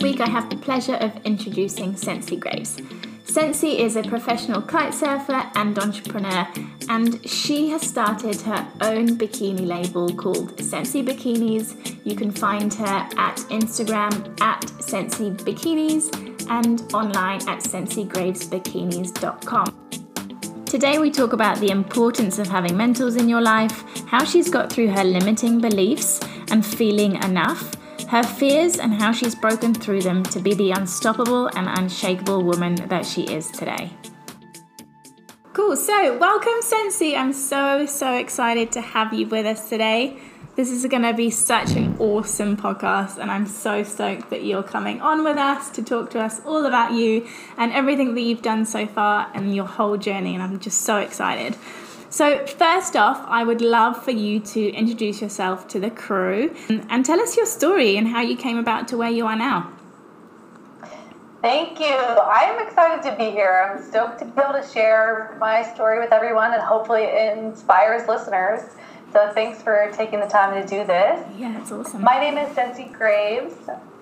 Week, I have the pleasure of introducing Sensi Graves. Sensi is a professional kite surfer and entrepreneur, and she has started her own bikini label called Sensi Bikinis. You can find her at Instagram at Sensi Bikinis and online at sensigravesbikinis.com. Today, we talk about the importance of having mentors in your life, how she's got through her limiting beliefs and feeling enough her fears and how she's broken through them to be the unstoppable and unshakable woman that she is today. Cool, so welcome, Sensi. I'm so, so excited to have you with us today. This is going to be such an awesome podcast, and I'm so stoked that you're coming on with us to talk to us all about you and everything that you've done so far and your whole journey. And I'm just so excited. So, first off, I would love for you to introduce yourself to the crew and tell us your story and how you came about to where you are now. Thank you. I'm excited to be here. I'm stoked to be able to share my story with everyone and hopefully it inspires listeners. So thanks for taking the time to do this. Yeah, it's awesome. My name is Sensi Graves.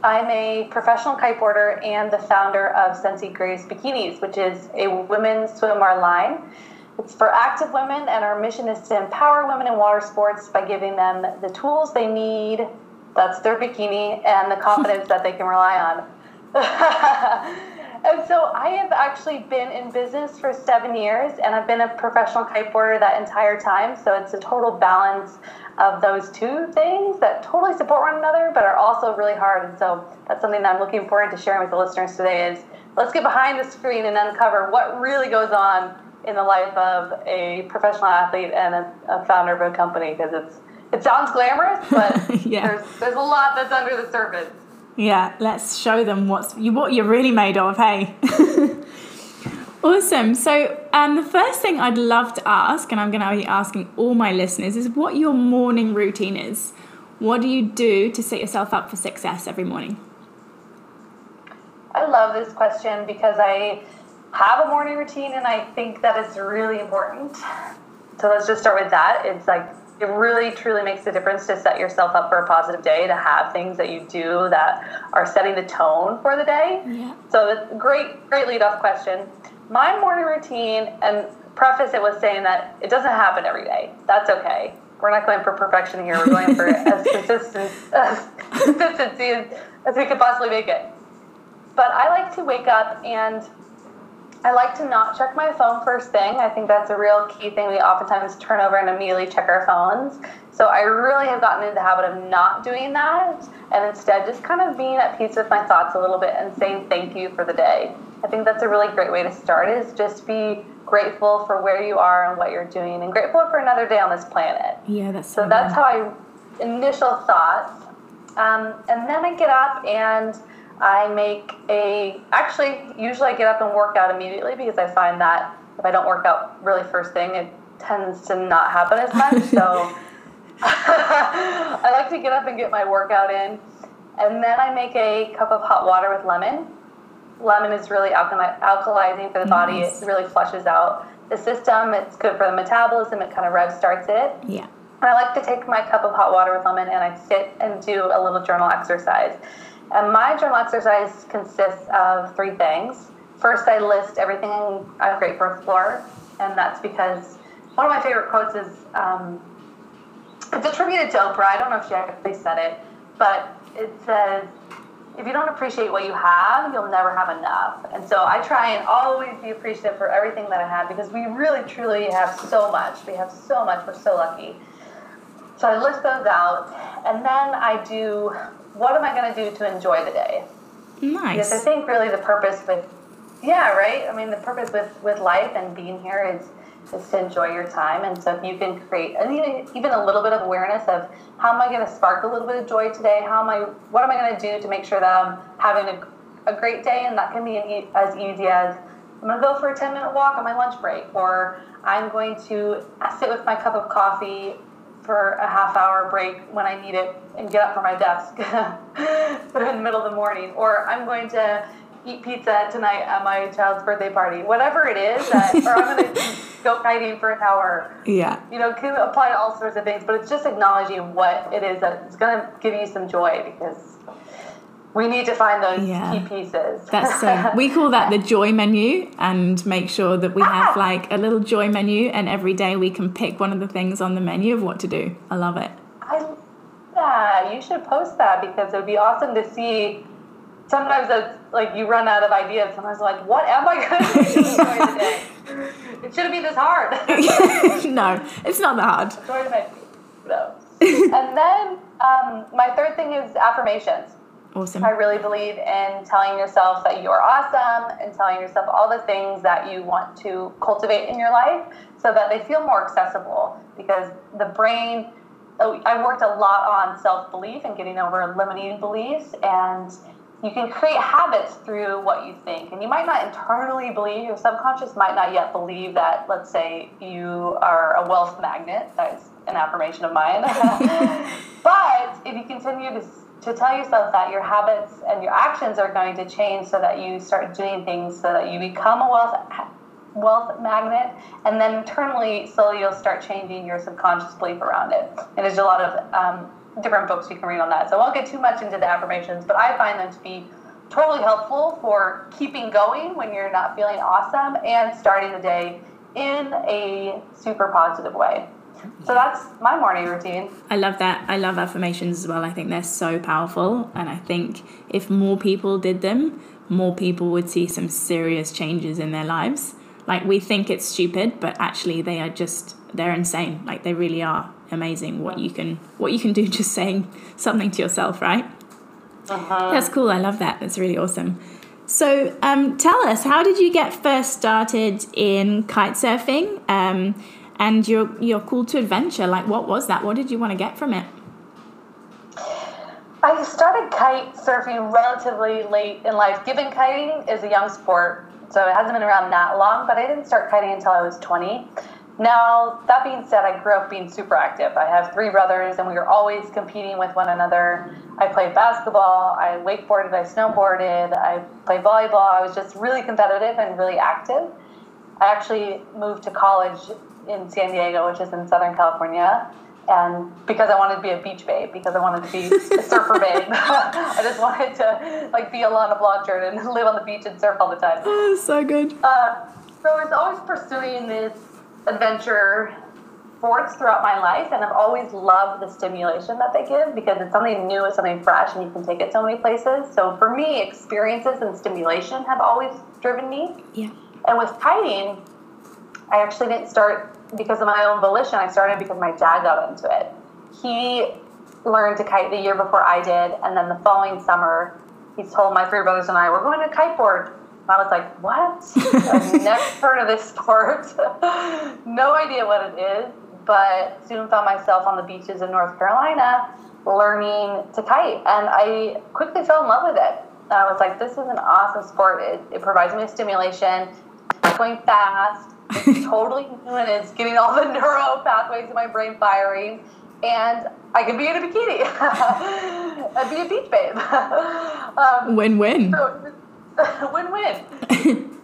I'm a professional kiteboarder and the founder of Sensi Graves Bikinis, which is a women's swimwear line it's for active women, and our mission is to empower women in water sports by giving them the tools they need that's their bikini and the confidence that they can rely on. and so I have actually been in business for seven years, and I've been a professional kiteboarder that entire time. So it's a total balance of those two things that totally support one another, but are also really hard. And so that's something that I'm looking forward to sharing with the listeners today. Is let's get behind the screen and uncover what really goes on in the life of a professional athlete and a, a founder of a company because it's it sounds glamorous, but yeah. there's there's a lot that's under the surface. Yeah, let's show them what's you what you're really made of. Hey. awesome. So, um, the first thing I'd love to ask, and I'm going to be asking all my listeners, is what your morning routine is. What do you do to set yourself up for success every morning? I love this question because I have a morning routine, and I think that is really important. So let's just start with that. It's like it really truly makes a difference to set yourself up for a positive day, to have things that you do that are setting the tone for the day. Yeah. So it's great, great lead off question. My morning routine, and preface it with saying that it doesn't happen every day. That's okay. We're not going for perfection here. We're going for as consistent as consistency as, as we could possibly make it. But I like to wake up and I like to not check my phone first thing. I think that's a real key thing. We oftentimes turn over and immediately check our phones. So I really have gotten into the habit of not doing that and instead just kind of being at peace with my thoughts a little bit and saying thank you for the day. I think that's a really great way to start is just be grateful for where you are and what you're doing and grateful for another day on this planet. Yeah, that's so, so that's how I initial thoughts. Um, and then I get up and I make a actually usually I get up and work out immediately because I find that if I don't work out really first thing, it tends to not happen as much. so I like to get up and get my workout in, and then I make a cup of hot water with lemon. Lemon is really alkalizing for the body. Nice. It really flushes out the system. It's good for the metabolism. It kind of rev starts it. Yeah. I like to take my cup of hot water with lemon and I sit and do a little journal exercise. And my journal exercise consists of three things. First, I list everything I'm grateful for, and that's because one of my favorite quotes is um, it's attributed to Oprah. I don't know if she actually said it, but it says, if you don't appreciate what you have, you'll never have enough. And so I try and always be appreciative for everything that I have because we really, truly have so much. We have so much. We're so lucky. So I list those out, and then I do what am I going to do to enjoy the day? Nice. Because I think really the purpose with Yeah, right. I mean, the purpose with with life and being here is is to enjoy your time. And so if you can create even even a little bit of awareness of how am I going to spark a little bit of joy today? How am I? What am I going to do to make sure that I'm having a, a great day? And that can be as easy as I'm going to go for a 10 minute walk on my lunch break, or I'm going to sit with my cup of coffee for a half hour break when I need it and get up from my desk but in the middle of the morning, or I'm going to eat pizza tonight at my child's birthday party. Whatever it is, that, or I'm going to go kiting for an hour. Yeah. You know, can apply to all sorts of things, but it's just acknowledging what it is that it's going to give you some joy because we need to find those yeah. key pieces. That's so. we call that the joy menu, and make sure that we have like a little joy menu, and every day we can pick one of the things on the menu of what to do. I love it. I yeah, you should post that because it would be awesome to see. Sometimes it's like you run out of ideas. Sometimes like, what am I going to do today? it shouldn't be this hard. no, it's not that hard. Joy make no. and then um, my third thing is affirmations. Awesome. I really believe in telling yourself that you're awesome and telling yourself all the things that you want to cultivate in your life so that they feel more accessible because the brain oh, I worked a lot on self-belief and getting over limiting beliefs and you can create habits through what you think. And you might not internally believe your subconscious might not yet believe that let's say you are a wealth magnet. That's an affirmation of mine. But if you continue to to tell yourself that your habits and your actions are going to change so that you start doing things so that you become a wealth wealth magnet and then internally slowly you'll start changing your subconscious belief around it. And there's a lot of um, different books you can read on that. So i won't get too much into the affirmations but i find them to be totally helpful for keeping going when you're not feeling awesome and starting the day in a super positive way so that's my morning routine. I love that. I love affirmations as well. I think they're so powerful. And I think if more people did them, more people would see some serious changes in their lives. Like we think it's stupid, but actually they are just they're insane. Like they really are amazing what you can what you can do just saying something to yourself, right? Uh-huh. That's cool. I love that. That's really awesome. So, um, tell us, how did you get first started in kite surfing? Um, and your your call to adventure like what was that? What did you want to get from it? I started kite surfing relatively late in life. Given kiting is a young sport so it hasn't been around that long but i didn't start kiting until i was 20 now that being said i grew up being super active. I have three brothers and we were always competing with one another. I played basketball i wakeboarded i snowboarded i played volleyball. I was just really competitive and really active I actually moved to college in San Diego, which is in Southern California. And because I wanted to be a beach babe, because I wanted to be a surfer babe, I just wanted to like be Alana Blanchard and live on the beach and surf all the time. Oh, so good. Uh, so I was always pursuing this adventure sports throughout my life, and I've always loved the stimulation that they give because it's something new, it's something fresh, and you can take it so many places. So for me, experiences and stimulation have always driven me. Yeah. And with kiting, I actually didn't start because of my own volition. I started because my dad got into it. He learned to kite the year before I did, and then the following summer, he told my three brothers and I, "We're going to kiteboard." And I was like, "What? I've never heard of this sport. no idea what it is." But soon found myself on the beaches in North Carolina learning to kite, and I quickly fell in love with it. And I was like, "This is an awesome sport. It, it provides me stimulation, going fast." It's totally new and it's getting all the neuro pathways in my brain firing. And I could be in a bikini. I'd be a beach babe. Um, win win. So, win win.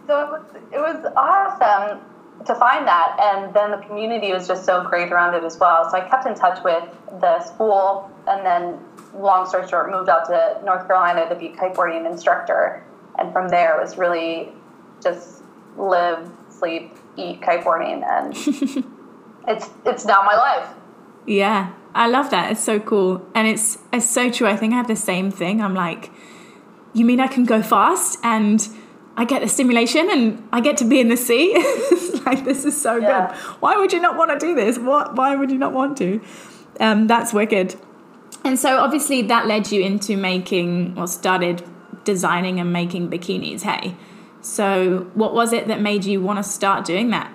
so it was, it was awesome to find that. And then the community was just so great around it as well. So I kept in touch with the school and then, long story short, moved out to North Carolina to be a kiteboarding instructor. And from there, it was really just live, sleep, eat kiteboarding, and it's it's now my life. Yeah, I love that. It's so cool, and it's it's so true. I think I have the same thing. I'm like, you mean I can go fast and I get the stimulation and I get to be in the sea? like this is so yeah. good. Why would you not want to do this? What? Why would you not want to? Um, that's wicked. And so obviously that led you into making or started designing and making bikinis. Hey, So, what was it that made you want to start doing that?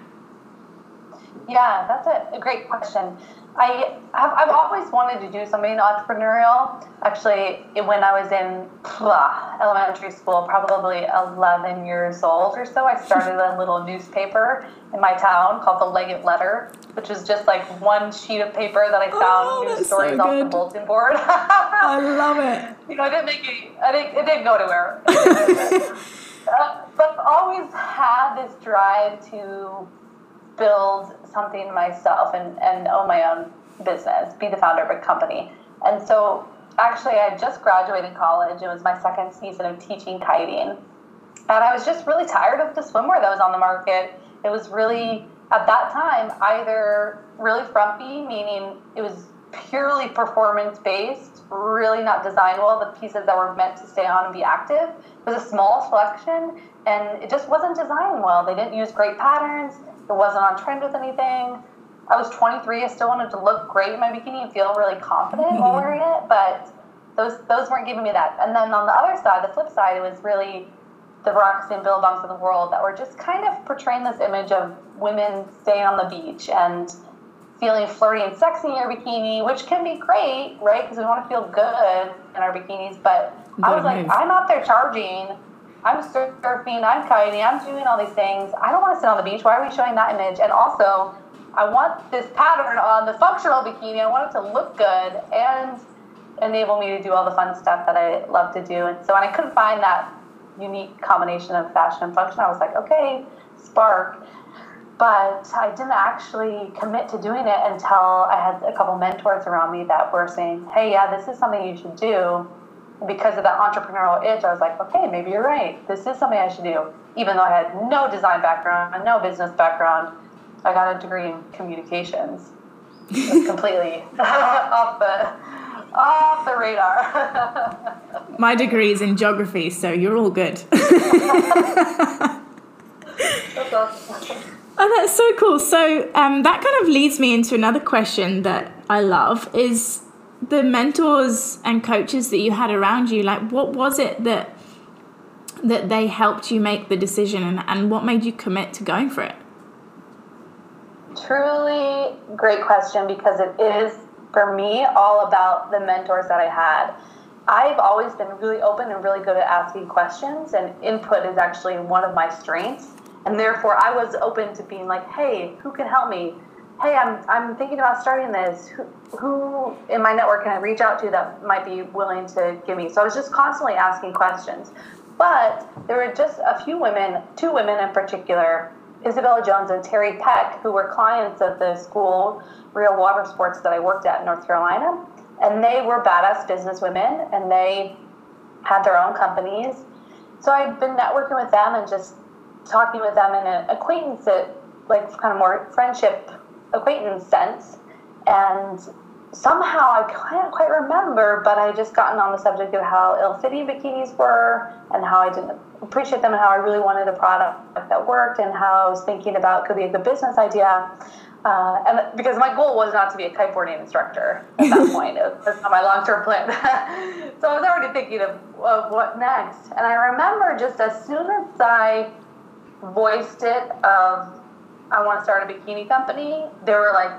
Yeah, that's a, a great question. I have, I've always wanted to do something entrepreneurial. Actually, when I was in blah, elementary school, probably 11 years old or so, I started a little newspaper in my town called the Leggett Letter, which is just like one sheet of paper that I oh, found oh, news stories so off the bulletin board. I love it. You know, I didn't make it. I didn't. It didn't go anywhere. uh, but I've always had this drive to build something myself and, and own my own business, be the founder of a company. And so actually I just graduated college. It was my second season of teaching kiting. And I was just really tired of the swimwear that was on the market. It was really at that time either really frumpy, meaning it was purely performance based, really not designed well, the pieces that were meant to stay on and be active. It was a small selection and it just wasn't designed well. They didn't use great patterns. It wasn't on trend with anything. I was 23. I still wanted to look great in my bikini and feel really confident mm-hmm. while wearing it, but those those weren't giving me that. And then on the other side, the flip side, it was really the Roxy and Billabongs of the world that were just kind of portraying this image of women staying on the beach and feeling flirty and sexy in your bikini, which can be great, right? Because we want to feel good in our bikinis. But I was like, I'm out there charging I'm surfing, I'm kiting, I'm doing all these things. I don't want to sit on the beach. Why are we showing that image? And also, I want this pattern on the functional bikini. I want it to look good and enable me to do all the fun stuff that I love to do. And so when I couldn't find that unique combination of fashion and function, I was like, okay, spark. But I didn't actually commit to doing it until I had a couple mentors around me that were saying, hey, yeah, this is something you should do because of that entrepreneurial itch, I was like, okay, maybe you're right. This is something I should do. Even though I had no design background and no business background, I got a degree in communications. completely off the off the radar. My degree is in geography, so you're all good. that's awesome. Oh, that's so cool. So um, that kind of leads me into another question that I love is the mentors and coaches that you had around you like what was it that that they helped you make the decision and, and what made you commit to going for it? Truly great question because it is for me all about the mentors that i had. I've always been really open and really good at asking questions and input is actually one of my strengths and therefore i was open to being like hey who can help me hey, I'm, I'm thinking about starting this. Who, who in my network can I reach out to that might be willing to give me? So I was just constantly asking questions. But there were just a few women, two women in particular, Isabella Jones and Terry Peck, who were clients of the school, Real Water Sports, that I worked at in North Carolina. And they were badass business women and they had their own companies. So I've been networking with them and just talking with them in an acquaintance, like kind of more friendship acquaintance sense. And somehow I can't quite remember, but I just gotten on the subject of how ill-fitting bikinis were and how I didn't appreciate them and how I really wanted a product that worked and how I was thinking about could be a good business idea. Uh, and because my goal was not to be a kiteboarding instructor at that point, it was not my long-term plan. so I was already thinking of, of what next. And I remember just as soon as I voiced it of I want to start a bikini company, they were like,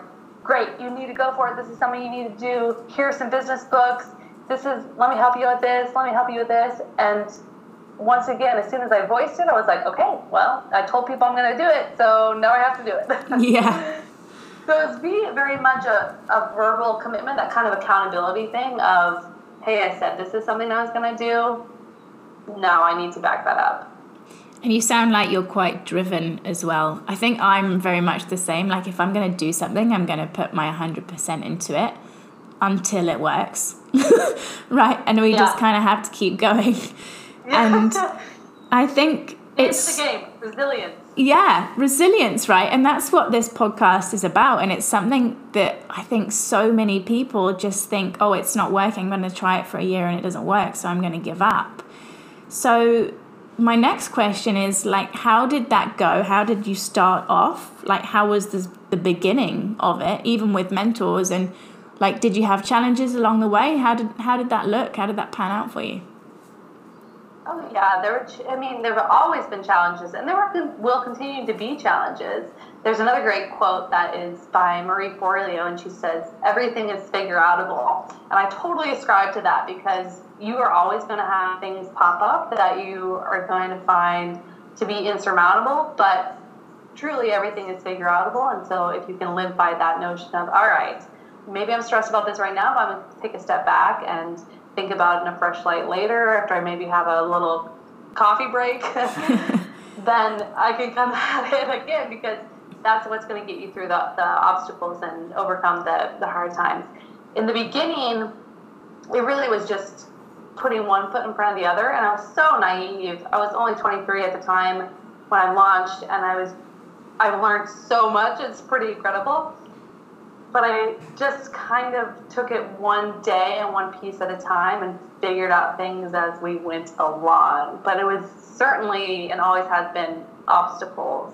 great, you need to go for it. This is something you need to do. Here's some business books. This is, let me help you with this. Let me help you with this. And once again, as soon as I voiced it, I was like, okay, well, I told people I'm going to do it, so now I have to do it. yeah. So it's be very much a, a verbal commitment, that kind of accountability thing of, hey, I said this is something I was going to do. Now I need to back that up. And you sound like you're quite driven as well. I think I'm very much the same. Like, if I'm going to do something, I'm going to put my 100% into it until it works. right? And we yeah. just kind of have to keep going. And I think it's. the game, resilience. Yeah, resilience, right? And that's what this podcast is about. And it's something that I think so many people just think, oh, it's not working. I'm going to try it for a year and it doesn't work. So I'm going to give up. So my next question is like how did that go? How did you start off? Like how was the, the beginning of it even with mentors? And like did you have challenges along the way? How did how did that look? How did that pan out for you Oh yeah, there. Were, I mean, there have always been challenges, and there will continue to be challenges. There's another great quote that is by Marie Forleo, and she says, "Everything is figure outable," and I totally ascribe to that because you are always going to have things pop up that you are going to find to be insurmountable, but truly everything is figure outable. And so, if you can live by that notion of, all right, maybe I'm stressed about this right now, but I'm going to take a step back and think about in a fresh light later after I maybe have a little coffee break, then I can come at it again because that's what's going to get you through the, the obstacles and overcome the, the hard times. In the beginning, it really was just putting one foot in front of the other, and I was so naive. I was only 23 at the time when I launched, and I was I've learned so much. It's pretty incredible but I just kind of took it one day and one piece at a time and figured out things as we went along. But it was certainly and always has been obstacles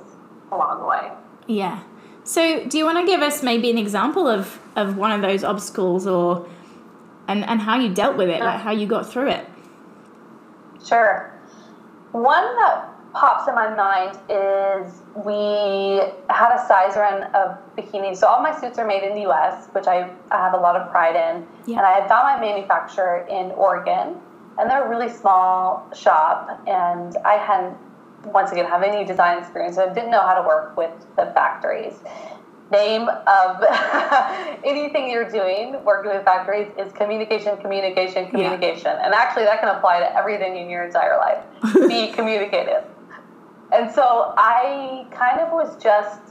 along the way. Yeah. So, do you want to give us maybe an example of, of one of those obstacles or and, and how you dealt with it, like how you got through it? Sure. One that pops in my mind is we had a size run of bikinis. So all my suits are made in the US, which I, I have a lot of pride in. Yeah. And I had found my manufacturer in Oregon. And they're a really small shop. And I hadn't, once again, have any design experience. So I didn't know how to work with the factories. Name of anything you're doing working with factories is communication, communication, communication. Yeah. And actually, that can apply to everything in your entire life. Be communicative. And so I kind of was just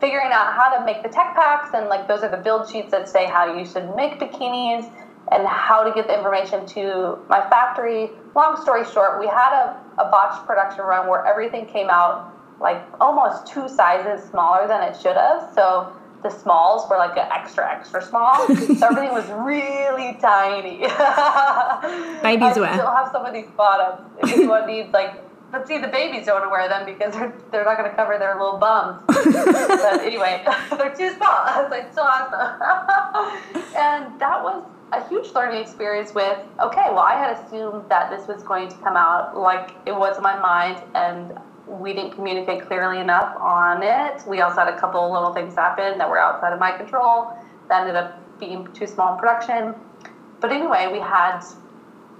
figuring out how to make the tech packs and like those are the build sheets that say how you should make bikinis and how to get the information to my factory. Long story short, we had a, a botched production run where everything came out like almost two sizes smaller than it should have. So the smalls were like an extra extra small. so everything was really tiny. Babies wear. I still have some of these bottoms. If anyone needs like but see, the babies don't want to wear them because they're, they're not going to cover their little bums. but anyway, they're too small. I was like, so awesome. and that was a huge learning experience with, okay, well, I had assumed that this was going to come out like it was in my mind, and we didn't communicate clearly enough on it. We also had a couple little things happen that were outside of my control that ended up being too small in production. But anyway, we had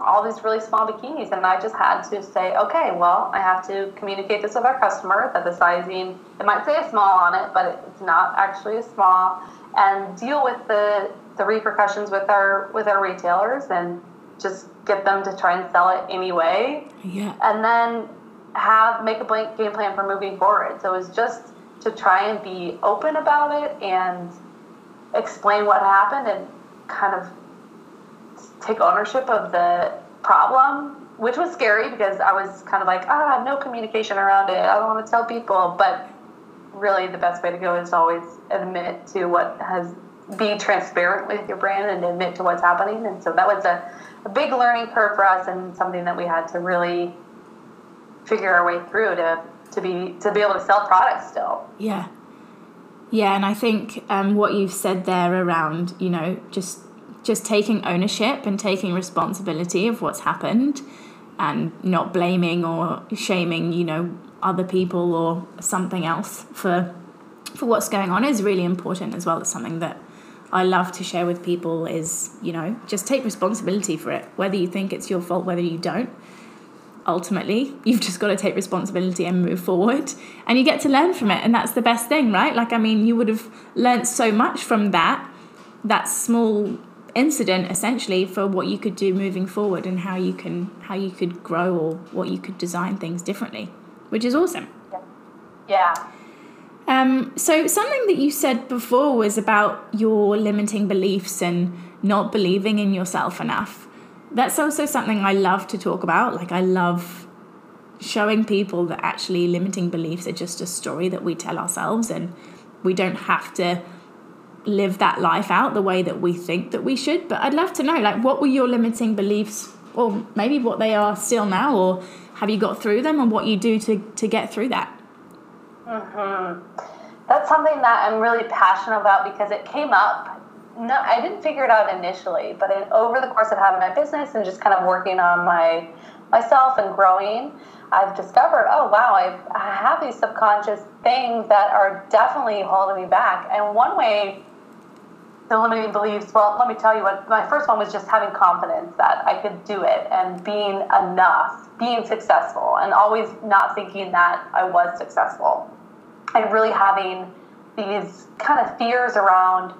all these really small bikinis and i just had to say okay well i have to communicate this with our customer that the sizing it might say a small on it but it's not actually a small and deal with the the repercussions with our with our retailers and just get them to try and sell it anyway. Yeah. And then have make a blank game plan for moving forward. So it was just to try and be open about it and explain what happened and kind of take ownership of the problem, which was scary because I was kind of like, ah, no communication around it. I don't want to tell people. But really, the best way to go is always admit to what has, be transparent with your brand and admit to what's happening. And so that was a, a big learning curve for us and something that we had to really figure our way through to, to be to be able to sell products still. Yeah. Yeah, and I think um, what you've said there around, you know, just just taking ownership and taking responsibility of what's happened and not blaming or shaming, you know, other people or something else for for what's going on is really important as well. It's something that I love to share with people is, you know, just take responsibility for it. Whether you think it's your fault, whether you don't. Ultimately, you've just got to take responsibility and move forward. And you get to learn from it. And that's the best thing, right? Like, I mean, you would have learned so much from that, that small incident essentially for what you could do moving forward and how you can how you could grow or what you could design things differently which is awesome. Yeah. Um, so something that you said before was about your limiting beliefs and not believing in yourself enough. That's also something i love to talk about. Like i love showing people that actually limiting beliefs are just a story that we tell ourselves and we don't have to live that life out the way that we think that we should. But I'd love to know, like, what were your limiting beliefs, or maybe what they are still now, or have you got through them, and what you do to to get through that? Mm-hmm. That's something that I'm really passionate about because it came up. No, I didn't figure it out initially, but in, over the course of having my business and just kind of working on my myself and growing, I've discovered, oh wow, I've, I have these subconscious things that are definitely holding me back. And one way limiting beliefs, well, let me tell you what my first one was just having confidence that I could do it and being enough, being successful, and always not thinking that I was successful. And really having these kind of fears around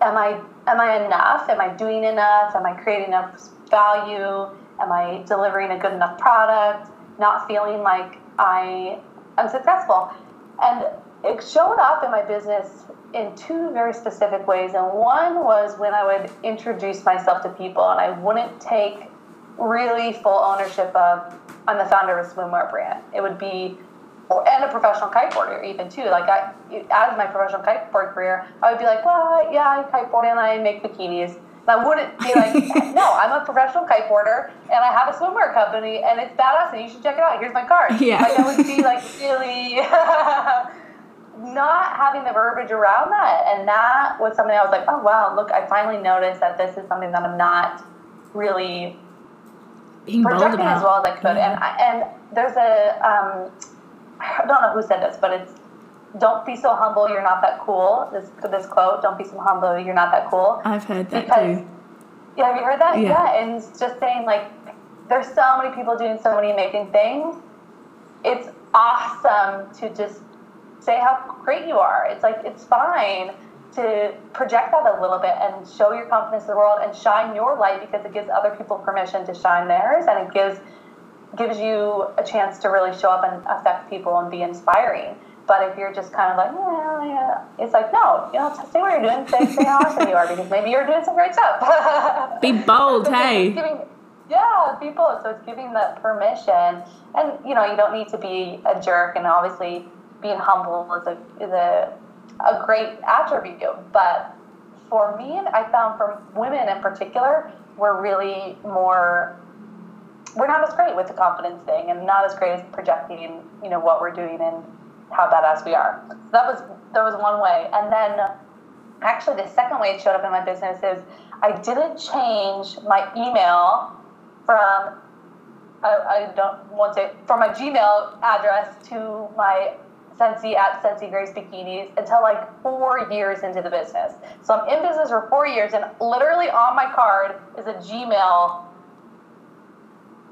am I am I enough? Am I doing enough? Am I creating enough value? Am I delivering a good enough product? Not feeling like I am successful. And it showed up in my business in two very specific ways. And one was when I would introduce myself to people and I wouldn't take really full ownership of I'm the founder of a swimwear brand. It would be and a professional kiteboarder even too. Like I, as my professional kiteboard career, I would be like, well, yeah, I kiteboard and I make bikinis. And I wouldn't be like, no, I'm a professional kiteboarder and I have a swimwear company and it's badass and you should check it out. Here's my card. Yeah. Like I would be like really not having the verbiage around that. And that was something I was like, oh wow, look, I finally noticed that this is something that I'm not really Being projecting as well as I could. Yeah. And I, and there's a um, I don't know who said this, but it's don't be so humble, you're not that cool. This this quote, don't be so humble, you're not that cool. I've heard that Because too. yeah, have you heard that? Yeah. and it's just saying like there's so many people doing so many amazing things. It's awesome to just say how great you are. It's like it's fine to project that a little bit and show your confidence in the world and shine your light because it gives other people permission to shine theirs and it gives gives you a chance to really show up and affect people and be inspiring. But if you're just kind of like, yeah, yeah, it's like, no, you know, say what you're doing, say, say how awesome you are, because maybe you're doing some great stuff. Be bold, So hey. giving- yeah, people. So it's giving that permission, and you know, you don't need to be a jerk, and obviously, being humble is a is a a great attribute. But for me, I found for women in particular, we're really more we're not as great with the confidence thing and not as great as projecting, you know, what we're doing and how badass we are. So that was that was one way. And then actually the second way it showed up in my business is I didn't change my email from I, I don't want to from my Gmail address to my Sensi at Sensi Graves Bikinis until like four years into the business. So I'm in business for four years and literally on my card is a Gmail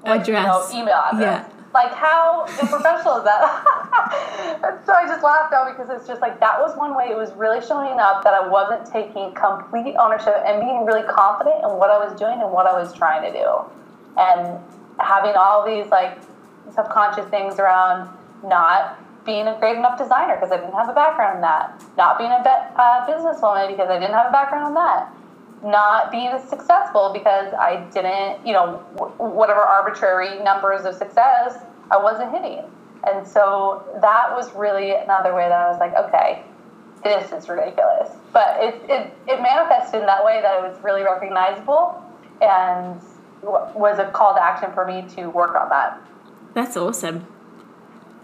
with, you know, Address. email address. Yeah. Like how professional is that? and so I just laughed out because it's just like that was one way it was really showing up that I wasn't taking complete ownership and being really confident in what I was doing and what I was trying to do. And having all these like subconscious things around not being a great enough designer because I didn't have a background in that, not being a be- uh, businesswoman because I didn't have a background in that, not being successful because I didn't, you know, w- whatever arbitrary numbers of success I wasn't hitting. And so that was really another way that I was like, okay, this is ridiculous. But it, it, it manifested in that way that it was really recognizable and was a call to action for me to work on that. That's awesome.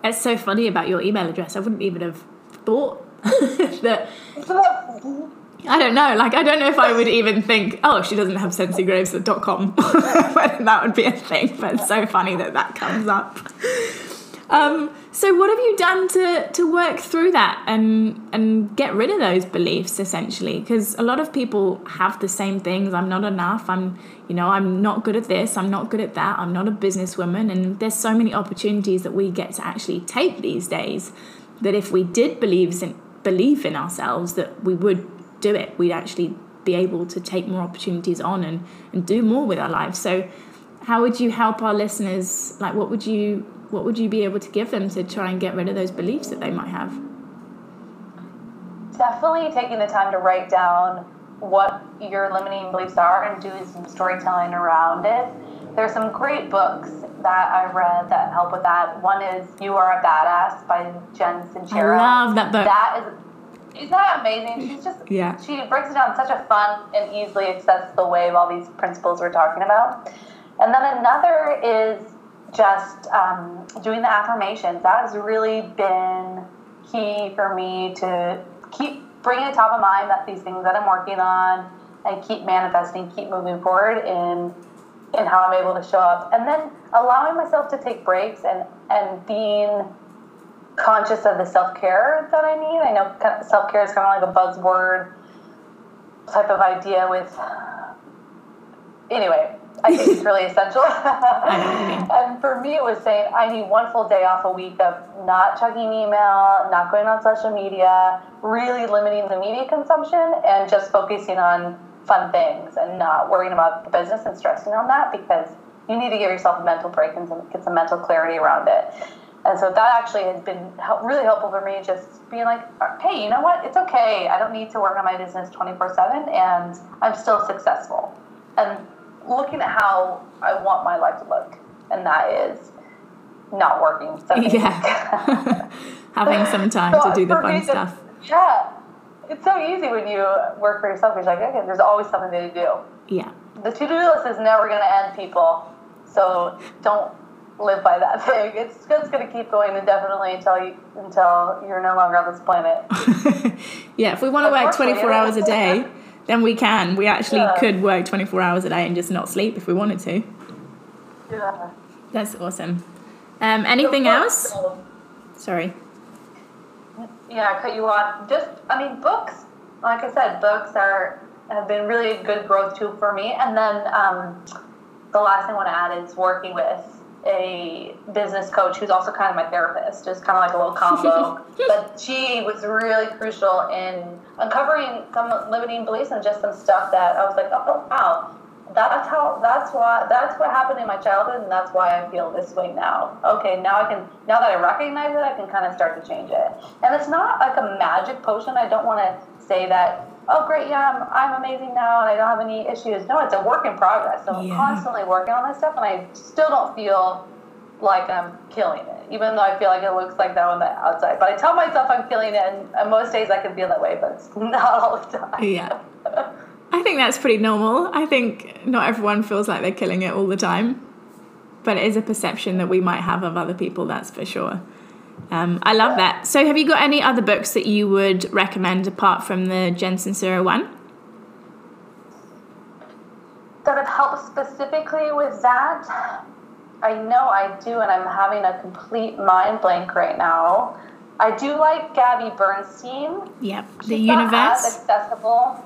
It's so funny about your email address. I wouldn't even have thought that. I don't know. Like, I don't know if I would even think, oh, she doesn't have sensigraves.com. That would be a thing. But it's so funny that that comes up. Um, so, what have you done to, to work through that and and get rid of those beliefs essentially? Because a lot of people have the same things. I'm not enough. I'm, you know, I'm not good at this. I'm not good at that. I'm not a businesswoman. And there's so many opportunities that we get to actually take these days. That if we did believe in believe in ourselves, that we would do it. We'd actually be able to take more opportunities on and and do more with our lives. So, how would you help our listeners? Like, what would you what would you be able to give them to try and get rid of those beliefs that they might have? Definitely taking the time to write down what your limiting beliefs are and do some storytelling around it. There's some great books that I read that help with that. One is You Are a Badass by Jen Sincero. I love that book. That is isn't that amazing? She's just Yeah. she breaks it down in such a fun and easily accessible way of all these principles we're talking about. And then another is just um, doing the affirmations. That has really been key for me to keep bringing it top of mind that these things that I'm working on and keep manifesting, keep moving forward in in how I'm able to show up. And then allowing myself to take breaks and, and being conscious of the self care that I need. I know self care is kind of like a buzzword type of idea with. Anyway, I think it's really essential. and for me, it was saying I need one full day off a week of not checking email, not going on social media, really limiting the media consumption, and just focusing on fun things and not worrying about the business and stressing on that because you need to give yourself a mental break and get some mental clarity around it. And so that actually has been help, really helpful for me, just being like, hey, you know what? It's okay. I don't need to work on my business 24 7, and I'm still successful. And looking at how I want my life to look, and that is not working. So yeah, having some time so to do the fun stuff. Yeah, it's so easy when you work for yourself. You're like, okay, there's always something to do. Yeah. The to-do list is never going to end, people. So don't live by that thing. It's just going to keep going indefinitely until you until you're no longer on this planet. yeah, if we want to work 24 hours a day, then we can. We actually yeah. could work 24 hours a day and just not sleep if we wanted to. Yeah. That's awesome. Um, anything so, else? Sorry. Yeah, I cut you off. Just, I mean, books. Like I said, books are have been really a good growth tool for me. And then um, the last thing I want to add is working with a business coach who's also kind of my therapist, just kind of like a little combo. but she was really crucial in uncovering some limiting beliefs and just some stuff that I was like, oh, oh, wow, that's how that's why that's what happened in my childhood and that's why I feel this way now. Okay, now I can now that I recognize it, I can kind of start to change it. And it's not like a magic potion. I don't want to say that oh great yeah I'm, I'm amazing now and i don't have any issues. No it's a work in progress so i'm constantly working on this stuff and i still don't feel like i'm killing it even though i feel like it looks like that on the outside. But i tell myself i'm killing it and, and most days i can feel that way but it's not all the time. Yeah. I think that's pretty normal. I think not everyone feels like they're killing it all the time but it is a perception that we might have of other people that's for sure um, I love that. So, have you got any other books that you would recommend apart from the Jen Sincero one? That have helped specifically with that? I know I do, and I'm having a complete mind blank right now. I do like Gabby Bernstein. Yep, She's the universe. accessible.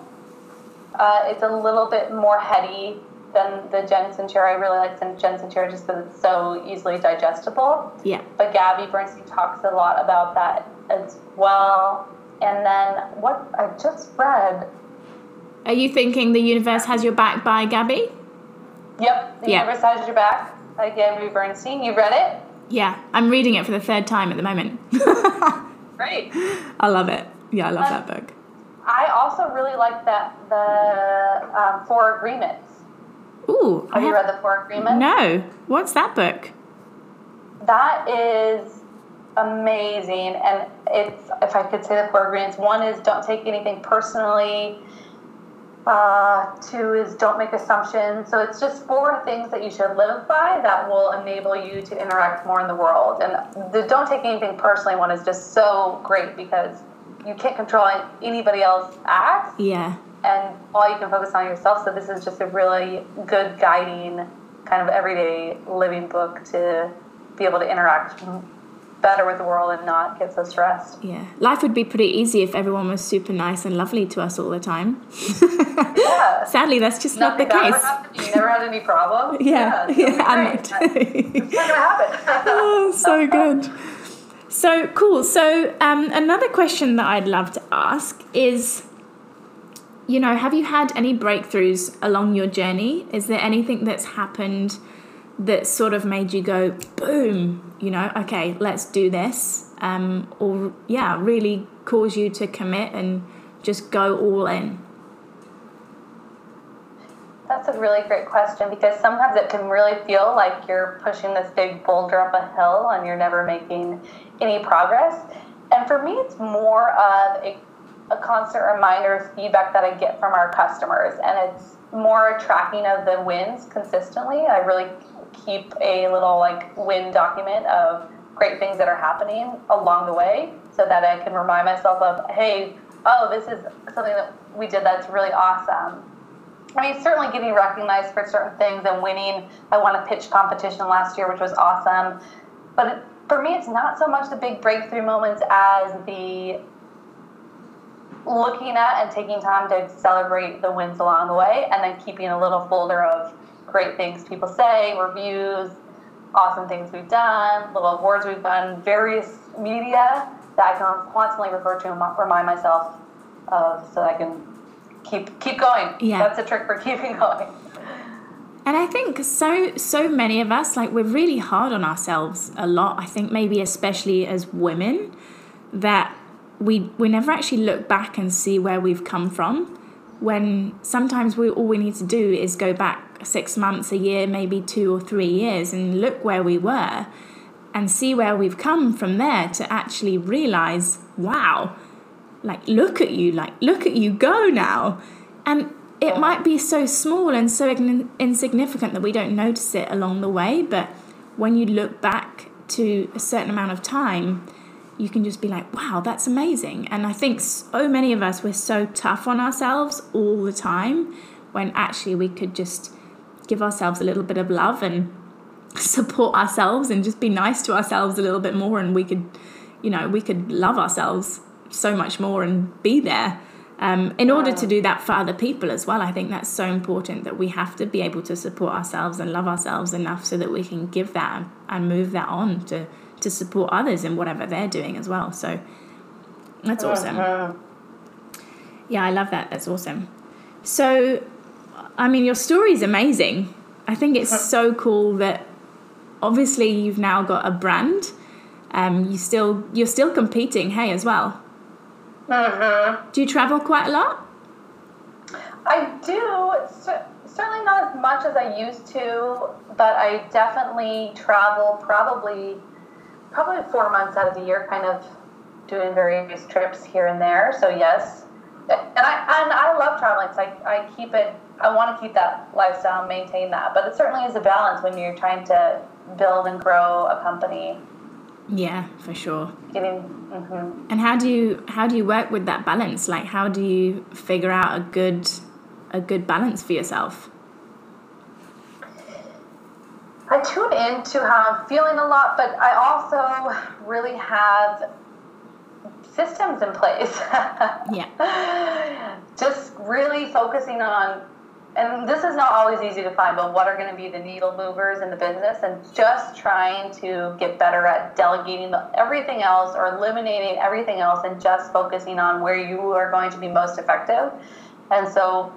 Uh, it's a little bit more heady than the Jen Sincero. I really like the Jen Sincero just because it's so easily digestible. Yeah. But Gabby Bernstein talks a lot about that as well. And then what I just read. Are you thinking The Universe Has Your Back by Gabby? Yep. The Universe Has Your Back by Gabby Bernstein. You've read it? Yeah. I'm reading it for the third time at the moment. Great. I love it. Yeah, I love um, that book. I also really like that the um, Four Agreements Ooh, have, have you read the Four Agreements? No. What's that book? That is amazing, and it's if I could say the Four Agreements. One is don't take anything personally. Uh, two is don't make assumptions. So it's just four things that you should live by that will enable you to interact more in the world. And the don't take anything personally one is just so great because you can't control anybody else's acts. Yeah and all you can focus on yourself. So this is just a really good guiding kind of everyday living book to be able to interact better with the world and not get so stressed. Yeah. Life would be pretty easy if everyone was super nice and lovely to us all the time. yeah. Sadly, that's just Nothing not the case. Happened. You never had any problems. Yeah. Yeah. yeah I'm not. it's not going to happen. oh, so good. So cool. So um, another question that I'd love to ask is you know, have you had any breakthroughs along your journey? Is there anything that's happened that sort of made you go, boom, you know, okay, let's do this? Um, or, yeah, really cause you to commit and just go all in? That's a really great question because sometimes it can really feel like you're pushing this big boulder up a hill and you're never making any progress. And for me, it's more of a a constant reminder of feedback that I get from our customers, and it's more tracking of the wins consistently. I really keep a little like win document of great things that are happening along the way, so that I can remind myself of, hey, oh, this is something that we did that's really awesome. I mean, certainly getting recognized for certain things and winning. I won a pitch competition last year, which was awesome. But it, for me, it's not so much the big breakthrough moments as the looking at and taking time to celebrate the wins along the way and then keeping a little folder of great things people say, reviews, awesome things we've done, little awards we've done, various media that I can constantly refer to and remind myself of so I can keep keep going. Yeah. That's a trick for keeping going. And I think so so many of us like we're really hard on ourselves a lot. I think maybe especially as women that we we never actually look back and see where we've come from. When sometimes we all we need to do is go back 6 months a year maybe 2 or 3 years and look where we were and see where we've come from there to actually realize wow like look at you like look at you go now. And it might be so small and so insignificant that we don't notice it along the way but when you look back to a certain amount of time you can just be like wow that's amazing. And i think so many of us we're so tough on ourselves all the time when actually we could just give ourselves a little bit of love and support ourselves and just be nice to ourselves a little bit more and we could you know we could love ourselves so much more and be there. Um, in order to do that for other people as well i think that's so important that we have to be able to support ourselves and love ourselves enough so that we can give that and move that on to to support others in whatever they're doing as well so that's awesome uh-huh. yeah i love that that's awesome so i mean your story is amazing i think it's uh-huh. so cool that obviously you've now got a brand. Um, you still you're still competing, hey, as well. Mm-hmm. Do you travel quite a lot? I do. certainly not as much as I used to, but I definitely travel probably probably four months out of the year, kind of doing various trips here and there. So yes, and I and I love traveling. So I, I keep it. I want to keep that lifestyle, maintain that. But it certainly is a balance when you're trying to build and grow a company. Yeah, for sure. Getting. Mm-hmm. And how do you how do you work with that balance? Like, how do you figure out a good a good balance for yourself? I tune in to how I'm feeling a lot, but I also really have systems in place. yeah. Just really focusing on and this is not always easy to find, but what are going to be the needle movers in the business and just trying to get better at delegating everything else or eliminating everything else and just focusing on where you are going to be most effective. And so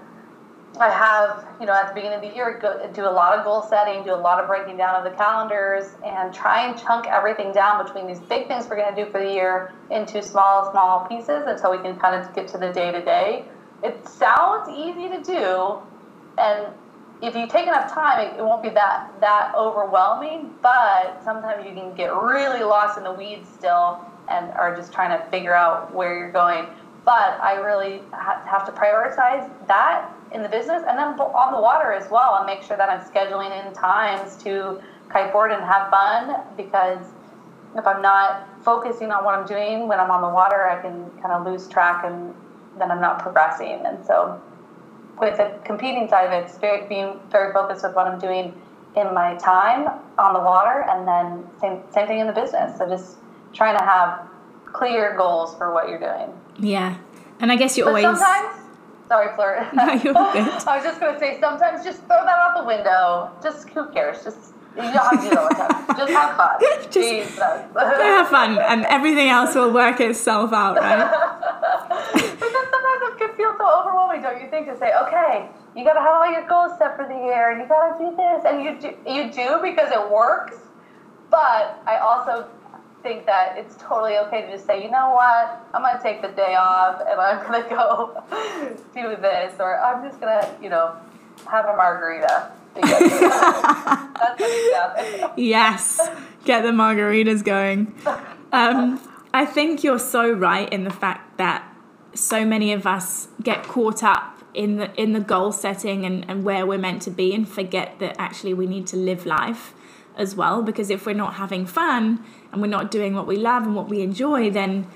I have, you know, at the beginning of the year, go, do a lot of goal setting, do a lot of breaking down of the calendars, and try and chunk everything down between these big things we're going to do for the year into small, small pieces until we can kind of get to the day to day. It sounds easy to do, and if you take enough time, it, it, won't be that that overwhelming. But sometimes you can get really lost in the weeds still, and are just trying to figure out where you're going. But I really ha- have to prioritize that in the business, and then on the water as well, and make sure that I'm scheduling in times to kiteboard and have fun. Because if I'm not focusing on what I'm doing when I'm on the water, I can kind of lose track, and then I'm not progressing. And so with the competing side of it, it's very, being very focused with what I'm doing in my time on the water, and then same same thing in the business. So just trying to have clear goals for what you're doing. Yeah, and I guess you always. Sometimes, sorry, Fleur. No, you're good. I was just going to say sometimes just throw that out the window. Just who cares? Just you don't have to do it all the time. Just have fun. just Jesus. have fun, and everything else will work itself out, right? But then sometimes it can feel so overwhelming, don't you think, to say, okay, you got to have all your goals set for the year, and you got to do this, and you do, you do because it works. But I also think that it's totally okay to just say, you know what, I'm to take the day off, and I'm to go do this, or I'm just to, you know, have a margarita. yes, get the margaritas going. Um, I think you're so right in the fact that so many of us get caught up in the in the goal setting and, and where we're meant to be and forget that actually we need to live life as well because if we're not having fun and we're not doing what we love and what we enjoy then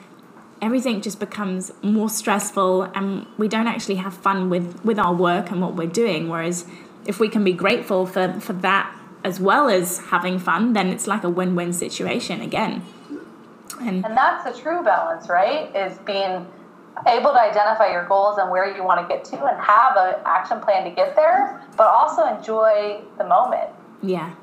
everything just becomes more stressful and we don't actually have fun with with our work and what we're doing. Whereas if we can be grateful for for that as well as having fun then it's like a win-win situation again. And, and that's the true balance right? Is being able to identify your goals and where you want to get to and have an action plan to get there but also enjoy the moment. Yeah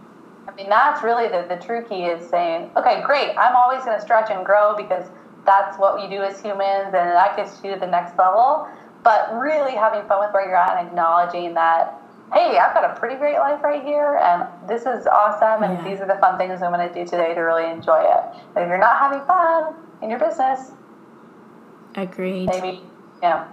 I mean, that's really the, the true key is saying, okay, great, I'm always going to stretch and grow because that's what we do as humans and that gets you to the next level. But really having fun with where you're at and acknowledging that, hey, I've got a pretty great life right here and this is awesome and yeah. these are the fun things I'm going to do today to really enjoy it. And if you're not having fun in your business, agreed. Maybe, yeah.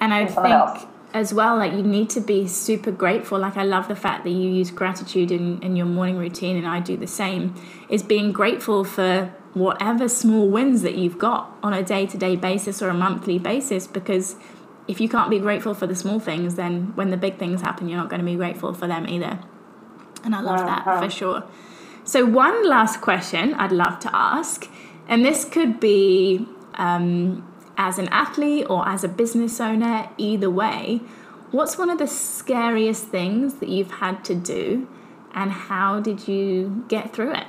And I think else as well like you need to be super grateful. Like i love the fact that you use gratitude in, in your morning routine and i do the same is being grateful for whatever small wins that you've got on a day-to-day basis or a monthly basis because if you can't be grateful for the small things then when the big things happen you're not going to be grateful for them either. And i love that for sure. So one last question i'd love to ask and this could be um, as an athlete or as a business owner, either way, what's one of the scariest things that you've had to do and how did you get through it?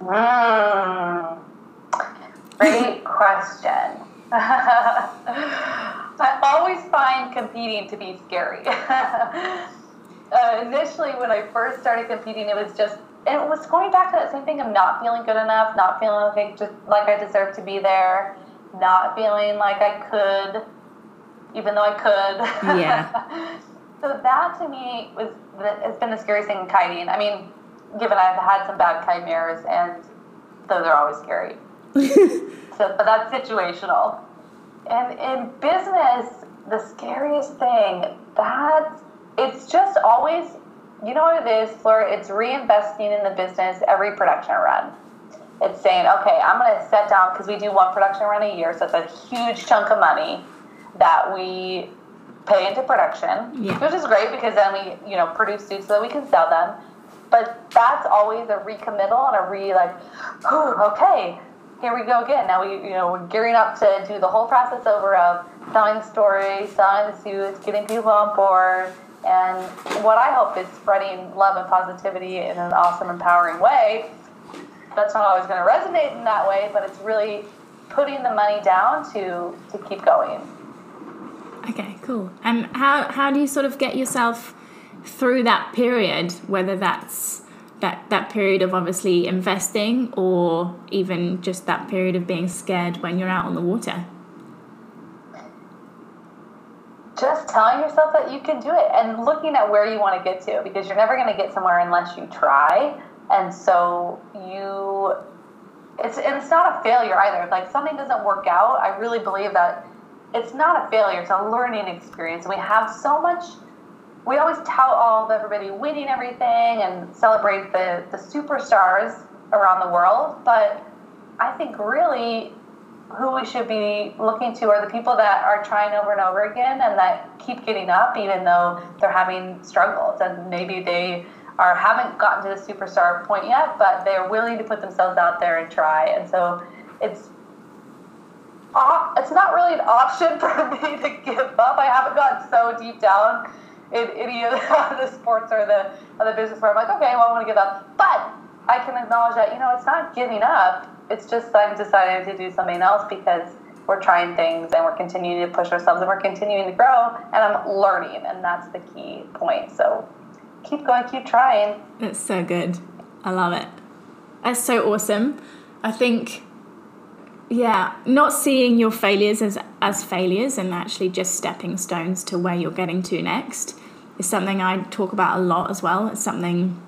Mm, great question. I always find competing to be scary. uh, initially, when I first started competing, it was just it was going back to that same thing of not feeling good enough, not feeling like just like I deserve to be there, not feeling like I could, even though I could. Yeah. so that to me was has been the scariest thing in kiting. I mean, given I've had some bad chimeras, and those are always scary. so, but that's situational. And in business, the scariest thing that it's just always you know what it is, Fleur? It's reinvesting in the business every production run. It's saying, okay, I'm going to set down because we do one production run a year, so it's a huge chunk of money that we pay into production, yeah. which is great because then we, you know, produce suits so that we can sell them. But that's always a recommittal and a re like, okay, here we go again. Now we, you know, we're gearing up to do the whole process over of telling the story, selling the suits, getting people on board and what I hope is spreading love and positivity in an awesome, empowering way. That's not always going to resonate in that way, but it's really putting the money down to to keep going. Okay, cool. And how how do you sort of get yourself through that period, whether that's that that period of obviously investing or even just that period of being scared when you're out on the water? Just telling yourself that you can do it and looking at where you want to get to because you're never going to get somewhere unless you try. And so you, it's, and it's not a failure either. Like something doesn't work out, I really believe that it's not a failure, it's a learning experience. We have so much, we always tout all of everybody winning everything and celebrate the, the superstars around the world. But I think really who we should be looking to are the people that are trying over and over again and that keep getting up even though they're having struggles. And maybe they are haven't gotten to the superstar point yet but they're willing to put themselves out there and try. And so it's it's not really an option for me to give up. I haven't gotten so deep down in any of the sports or the, or the business where i'm like okay well i want to give up. But i can acknowledge that you know it's not giving up it's just I'm deciding to do something else because we're trying things and we're continuing to push ourselves and we're continuing to grow and I'm learning and that's the key point. So keep going, keep trying. It's so good. I love it. That's so awesome. I think yeah, not seeing your failures as as failures and actually just stepping stones to where you're getting to next is something I talk about a lot as well. It's something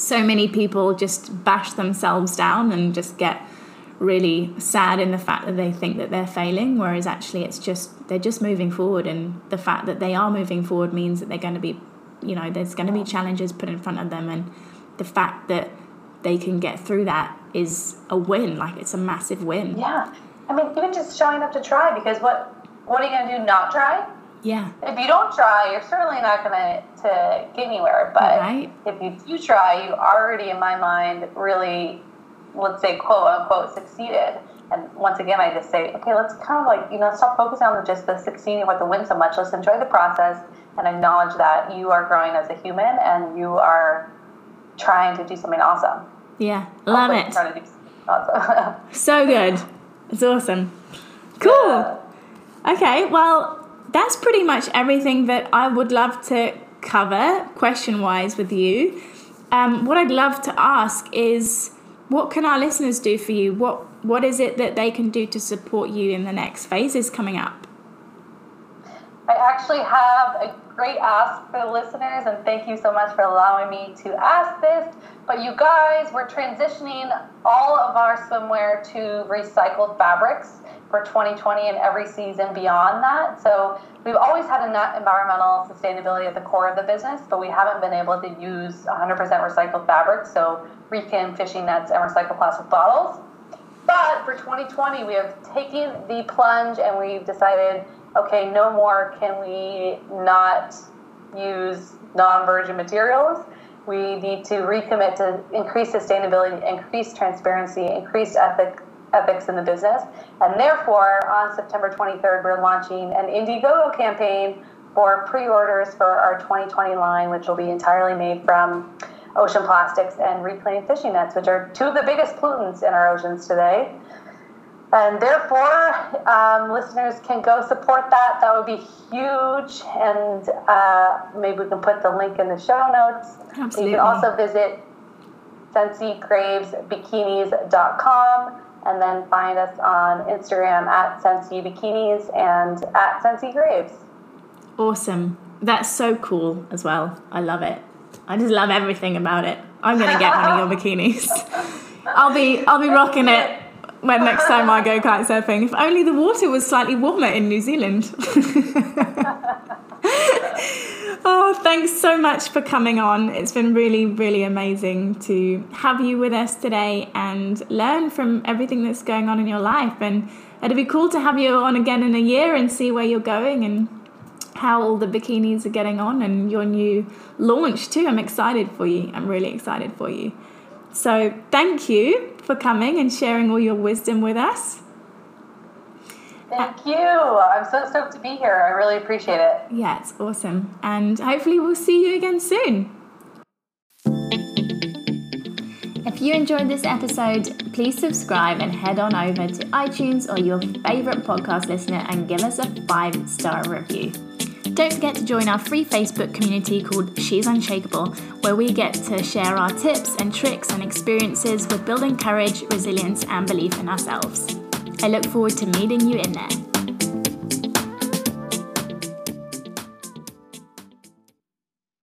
so many people just bash themselves down and just get really sad in the fact that they think that they're failing whereas actually it's just they're just moving forward and the fact that they are moving forward means that they're going to be you know there's going to be challenges put in front of them and the fact that they can get through that is a win like it's a massive win. Yeah. I mean even just showing up to try because what what are you going to do not try yeah. If you don't try, you're certainly not going to to get anywhere. But right. if you do try, you already, in my mind, really let's say quote unquote succeeded. And once again, I just say, okay, let's kind of like, you know, stop focusing on just the succeeding with the win so much. Let's enjoy the process and acknowledge that you are growing as a human and you are trying to do something awesome. Yeah, love it. Awesome. so good. It's awesome. Cool. Yeah. Okay, well, that's pretty much everything that I would love to cover question wise with you. Um, what I'd love to ask is what can our listeners do for you? What what is it that they can do to support you in the next phases coming up? I actually have a great ask for the listeners, and thank you so much for allowing me to ask this. But you guys, we're transitioning all of our swimwear to recycled fabrics for 2020 and every season beyond that. So we've always had a net environmental sustainability at the core of the business, but we haven't been able to use 100% recycled fabric, so recon fishing nets and recycled plastic bottles. But for 2020, we have taken the plunge and we've decided, okay, no more can we not use non-virgin materials. We need to recommit to increase sustainability, increase transparency, increase ethic, ethics in the business. And therefore, on September 23rd, we're launching an Indiegogo campaign for pre orders for our 2020 line, which will be entirely made from ocean plastics and reclaimed fishing nets, which are two of the biggest pollutants in our oceans today. And therefore, um, listeners can go support that. That would be huge. And uh, maybe we can put the link in the show notes. Absolutely. You can also visit SensiGravesBikinis.com and then find us on Instagram at Sensi Bikinis and at Sensi Graves. Awesome. That's so cool as well. I love it. I just love everything about it. I'm gonna get one of your bikinis. I'll be I'll be rocking it when next time I go kite surfing. If only the water was slightly warmer in New Zealand. oh, thanks so much for coming on. It's been really, really amazing to have you with us today and learn from everything that's going on in your life. And it'd be cool to have you on again in a year and see where you're going and how all the bikinis are getting on and your new launch too. I'm excited for you. I'm really excited for you. So, thank you for coming and sharing all your wisdom with us. Thank you. I'm so stoked to be here. I really appreciate it. Yeah, it's awesome. And hopefully, we'll see you again soon. If you enjoyed this episode, please subscribe and head on over to iTunes or your favorite podcast listener and give us a five star review. Don't forget to join our free Facebook community called She's Unshakable, where we get to share our tips and tricks and experiences with building courage, resilience, and belief in ourselves. I look forward to meeting you in there.